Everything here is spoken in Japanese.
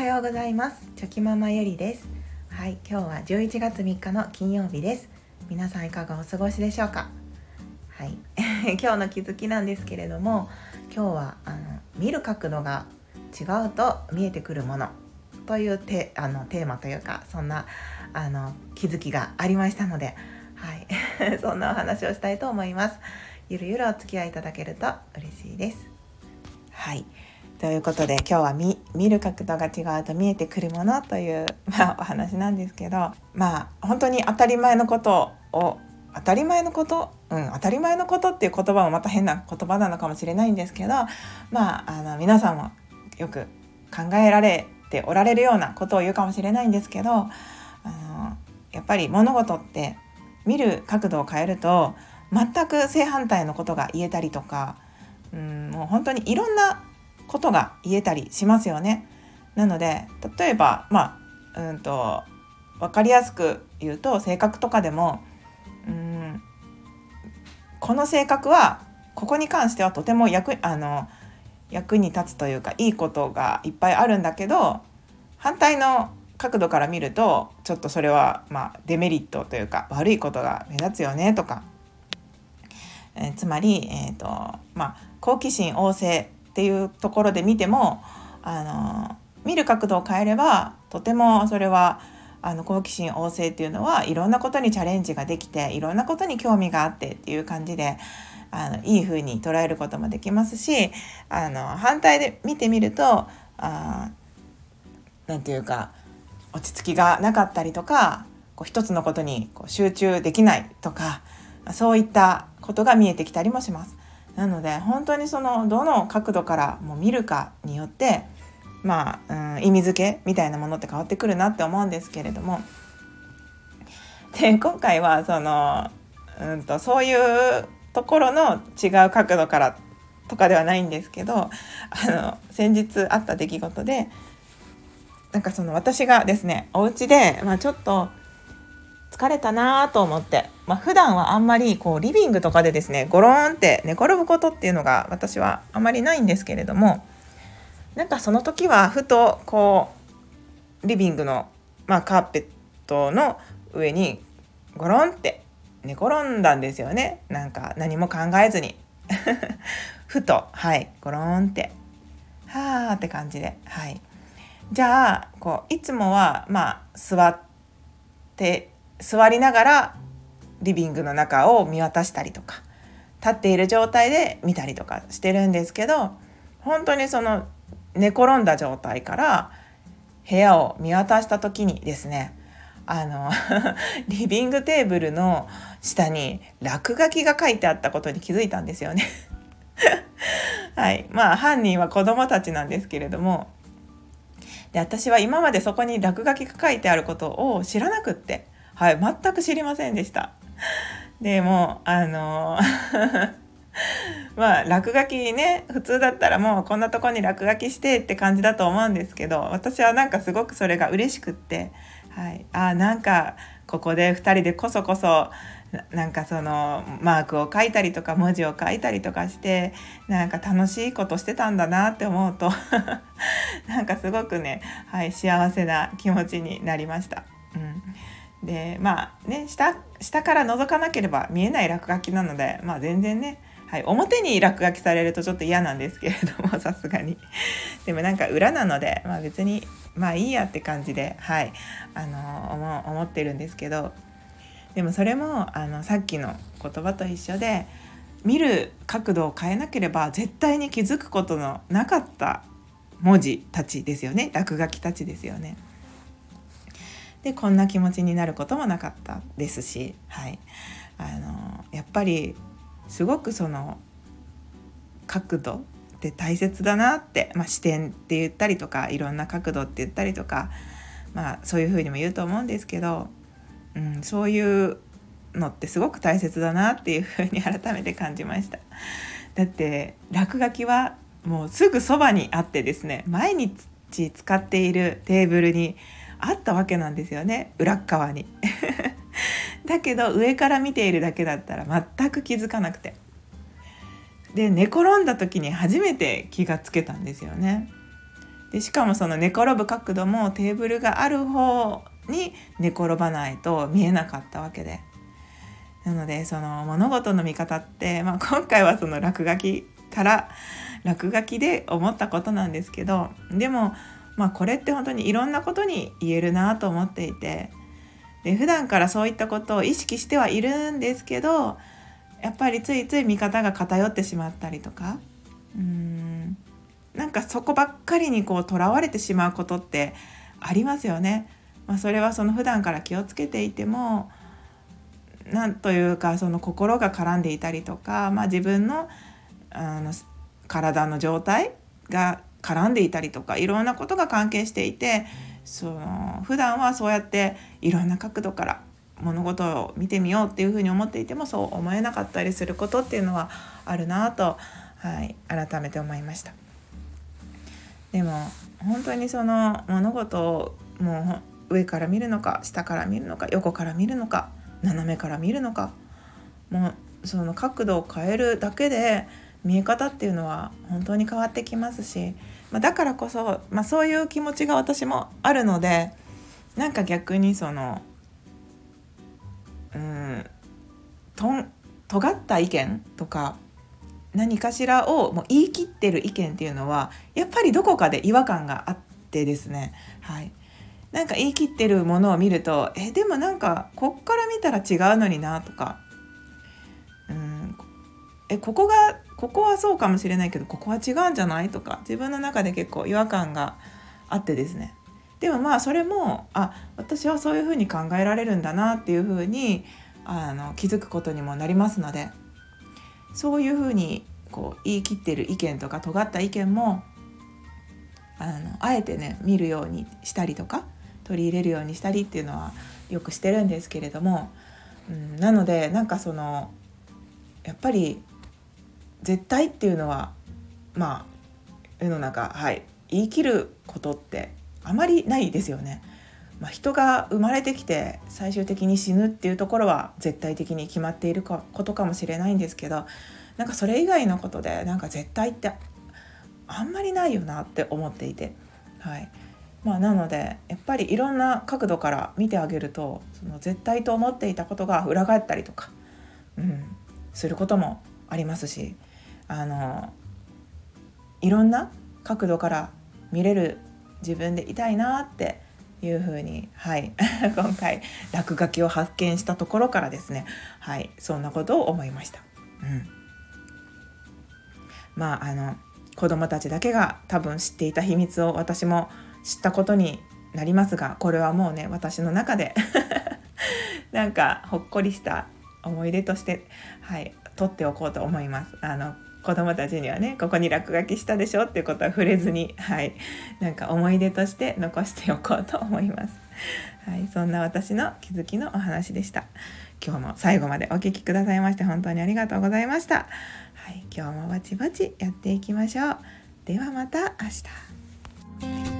はようございます。チョキママゆりです。はい今日は11月3日の金曜日です。皆さんいかがお過ごしでしょうか？はい。今日の気づきなんですけれども今日はあの見る角度が違うと見えてくるものというテあのテーマというかそんなあの気づきがありましたのではい。そんなお話をしたいと思います。ゆるゆるお付き合いいただけると嬉しいです。はい。ということで今日は見見る角度が違うと見えてくるものという、まあ、お話なんですけどまあ本当に当たり前のことを当たり前のこと、うん、当たり前のことっていう言葉もまた変な言葉なのかもしれないんですけどまああの皆さんもよく考えられておられるようなことを言うかもしれないんですけどあのやっぱり物事って見る角度を変えると全く正反対のことが言えたりとか、うん、もう本当にいろんなことが言えたりしますよね。なので例えばまあうんと分かりやすく言うと性格とかでもうんこの性格はここに関してはとても役あの役に立つというかいいことがいっぱいあるんだけど反対の角度から見るとちょっとそれはまあデメリットというか悪いことが目立つよねとか、えー、つまり、えーとまあ、好奇心旺盛っていうところで見てもあの見る角度を変えればとてもそれはあの好奇心旺盛っていうのはいろんなことにチャレンジができていろんなことに興味があってっていう感じであのいい風に捉えることもできますしあの反対で見てみると何て言うか落ち着きがなかったりとかこう一つのことにこう集中できないとかそういったことが見えてきたりもします。なので本当にそのどの角度からも見るかによってまあ、うん、意味付けみたいなものって変わってくるなって思うんですけれども。で今回はその、うんと、そういうところの違う角度からとかではないんですけどあの先日あった出来事でなんかその私がですねお家でまあ、ちょっと疲れたなと思って、まあ、普段はあんまりこうリビングとかでですねゴローンって寝転ぶことっていうのが私はあまりないんですけれどもなんかその時はふとこうリビングの、まあ、カーペットの上にゴロンって寝転んだんですよね。なんか何も考えずに。ふとはいゴロンって。はあって感じではい。じゃあこういつもはまあ座って座りながらリビングの中を見渡したりとか立っている状態で見たりとかしてるんですけど本当にその寝転んだ状態から部屋を見渡した時にですねあの リビングテーブルの下に落書きが書いてあったことに気づいたんですよね。はい。まあ犯人は子供たちなんですけれどもで私は今までそこに落書きが書いてあることを知らなくってはい全く知りませんでしたでもあの まあ落書きね普通だったらもうこんなとこに落書きしてって感じだと思うんですけど私はなんかすごくそれが嬉しくって、はい、あなんかここで2人でこそこそなんかそのマークを書いたりとか文字を書いたりとかしてなんか楽しいことしてたんだなって思うと なんかすごくね、はい、幸せな気持ちになりました。でまあね下下から覗かなければ見えない落書きなので、まあ、全然ね、はい、表に落書きされるとちょっと嫌なんですけれども さすがに。でもなんか裏なので、まあ、別にまあいいやって感じで、はいあの思ってるんですけど。でもそれもあのさっきの言葉と一緒で見る角度を変えなければ絶対に気づくことのなかった文字たちですよね。落書きたちですよね。でこんな気持ちになることもなかったですし、はい、あのやっぱりすごくその角度って大切だなって、まあ、視点って言ったりとかいろんな角度って言ったりとか、まあ、そういうふうにも言うと思うんですけど、うん、そういうのってすごく大切だなっていうふうに改めて感じました。だって落書きはもうすぐそばにあってですね毎日使っているテーブルにあったわけなんですよね。裏側に。だけど上から見ているだけだったら全く気づかなくて。で寝転んだ時に初めて気がつけたんですよね。でしかもその寝転ぶ角度もテーブルがある方に寝転ばないと見えなかったわけで。なのでその物事の見方って、まあ、今回はその落書きから落書きで思ったことなんですけどでもまあこれって本当にいろんなことに言えるなと思っていてで普段からそういったことを意識してはいるんですけどやっぱりついつい見方が偏ってしまったりとかうんなんかそこばっかりにこうとらわれてしまうことってありますよね。まあ、それはその普段から気をつけていてもなんというかその心が絡んでいたりとか、まあ、自分のあの体の状態が絡んでいたりとかいろんなことが関係していてその普段はそうやっていろんな角度から物事を見てみようっていうふうに思っていてもそう思えなかったりすることっていうのはあるなと、はい、改めて思いました。でも本当にその物事をもう上から見るのか下から見るのか横から見るのか斜めから見るのかもうその角度を変えるだけで見え方っていうのは本当に変わってきますし、まあ、だからこそ、まあ、そういう気持ちが私もあるのでなんか逆にそのうんとん尖った意見とか何かしらをもう言い切ってる意見っていうのはやっぱりどこかで違和感があってですね。はい。なんか言い切ってるものを見るとえでもなんかこっから見たら違うのになとかうんえここがここはそうかもしれないけどここは違うんじゃない？とか自分の中で結構違和感があってですね。でもまあそれもあ私はそういうふうに考えられるんだなっていうふうにあの気づくことにもなりますのでそういうふうにこう言い切ってる意見とか尖った意見もあのあえてね見るようにしたりとか取り入れるようにしたりっていうのはよくしてるんですけれども、うん、なのでなんかそのやっぱり絶対っていうのはまあ世の中はい言い切ることってあまりないですよね。まあ、人が生まれてきて最終的に死ぬっていうところは絶対的に決まっていることかもしれないんですけどなんかそれ以外のことでなんか絶対ってあんまりないよなって思っていて、はいまあ、なのでやっぱりいろんな角度から見てあげるとその絶対と思っていたことが裏返ったりとか、うん、することもありますしあのいろんな角度から見れる自分でいたいなっていうふうに、はい、今回落書きを発見したところからですね、はい、そんなことを思いました。うん、まああの子供たちだけが多分知っていた秘密を私も知ったことになりますがこれはもうね私の中で なんかほっこりした思い出として、はい、取っておこうと思います。あの子供たちにはねここに落書きしたでしょっていうことは触れずにはいなんか思い出として残しておこうと思います。はい、そんな私の気づきのお話でした。今日も最後までお聴きくださいまして本当にありがとうございました。はい、今日もバチバチやっていきましょう。ではまた明日。